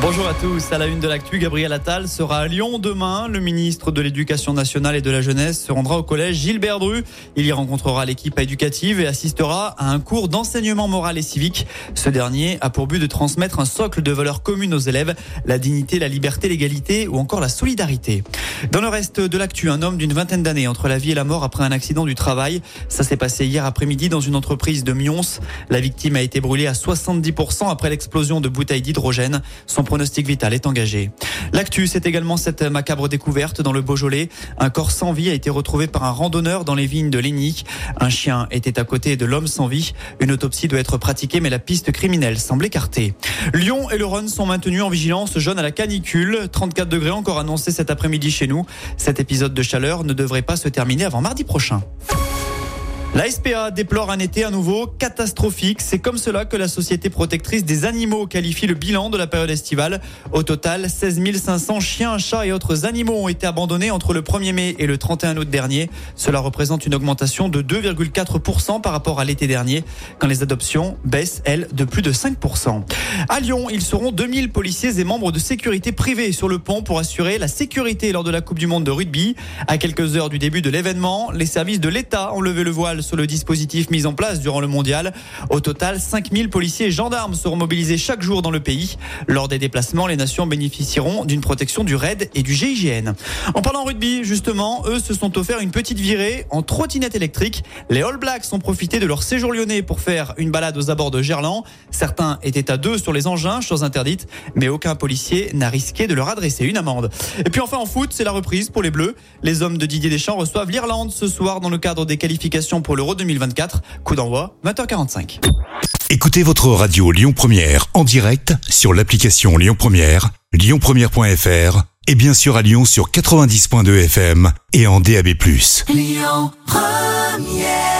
Bonjour à tous. À la une de l'actu, Gabriel Attal sera à Lyon demain. Le ministre de l'Éducation nationale et de la jeunesse se rendra au collège Gilbert Dru. Il y rencontrera l'équipe éducative et assistera à un cours d'enseignement moral et civique. Ce dernier a pour but de transmettre un socle de valeurs communes aux élèves, la dignité, la liberté, l'égalité ou encore la solidarité. Dans le reste de l'actu, un homme d'une vingtaine d'années entre la vie et la mort après un accident du travail. Ça s'est passé hier après-midi dans une entreprise de Mions. La victime a été brûlée à 70% après l'explosion de bouteilles d'hydrogène. Pronostic vital est engagé. L'actu, c'est également cette macabre découverte dans le Beaujolais. Un corps sans vie a été retrouvé par un randonneur dans les vignes de Lény. Un chien était à côté de l'homme sans vie. Une autopsie doit être pratiquée, mais la piste criminelle semble écartée. Lyon et le Rhône sont maintenus en vigilance jaune à la canicule. 34 degrés encore annoncés cet après-midi chez nous. Cet épisode de chaleur ne devrait pas se terminer avant mardi prochain. La SPA déplore un été à nouveau catastrophique. C'est comme cela que la Société protectrice des animaux qualifie le bilan de la période estivale. Au total, 16 500 chiens, chats et autres animaux ont été abandonnés entre le 1er mai et le 31 août dernier. Cela représente une augmentation de 2,4% par rapport à l'été dernier, quand les adoptions baissent, elles, de plus de 5%. À Lyon, ils seront 2000 policiers et membres de sécurité privée sur le pont pour assurer la sécurité lors de la Coupe du Monde de rugby. À quelques heures du début de l'événement, les services de l'État ont levé le voile sur le dispositif mis en place durant le mondial. Au total, 5000 policiers et gendarmes seront mobilisés chaque jour dans le pays. Lors des déplacements, les nations bénéficieront d'une protection du RAID et du GIGN. En parlant rugby, justement, eux se sont offerts une petite virée en trottinette électrique. Les All Blacks ont profité de leur séjour lyonnais pour faire une balade aux abords de Gerland. Certains étaient à deux sur les engins, chose interdite, mais aucun policier n'a risqué de leur adresser une amende. Et puis enfin en foot, c'est la reprise pour les Bleus. Les hommes de Didier Deschamps reçoivent l'Irlande ce soir dans le cadre des qualifications pour l'Euro 2024. Coup d'envoi, 20h45. Écoutez votre radio Lyon Première en direct sur l'application Lyon Première, lyonpremière.fr et bien sûr à Lyon sur 90.2 FM et en DAB+. Lyon Première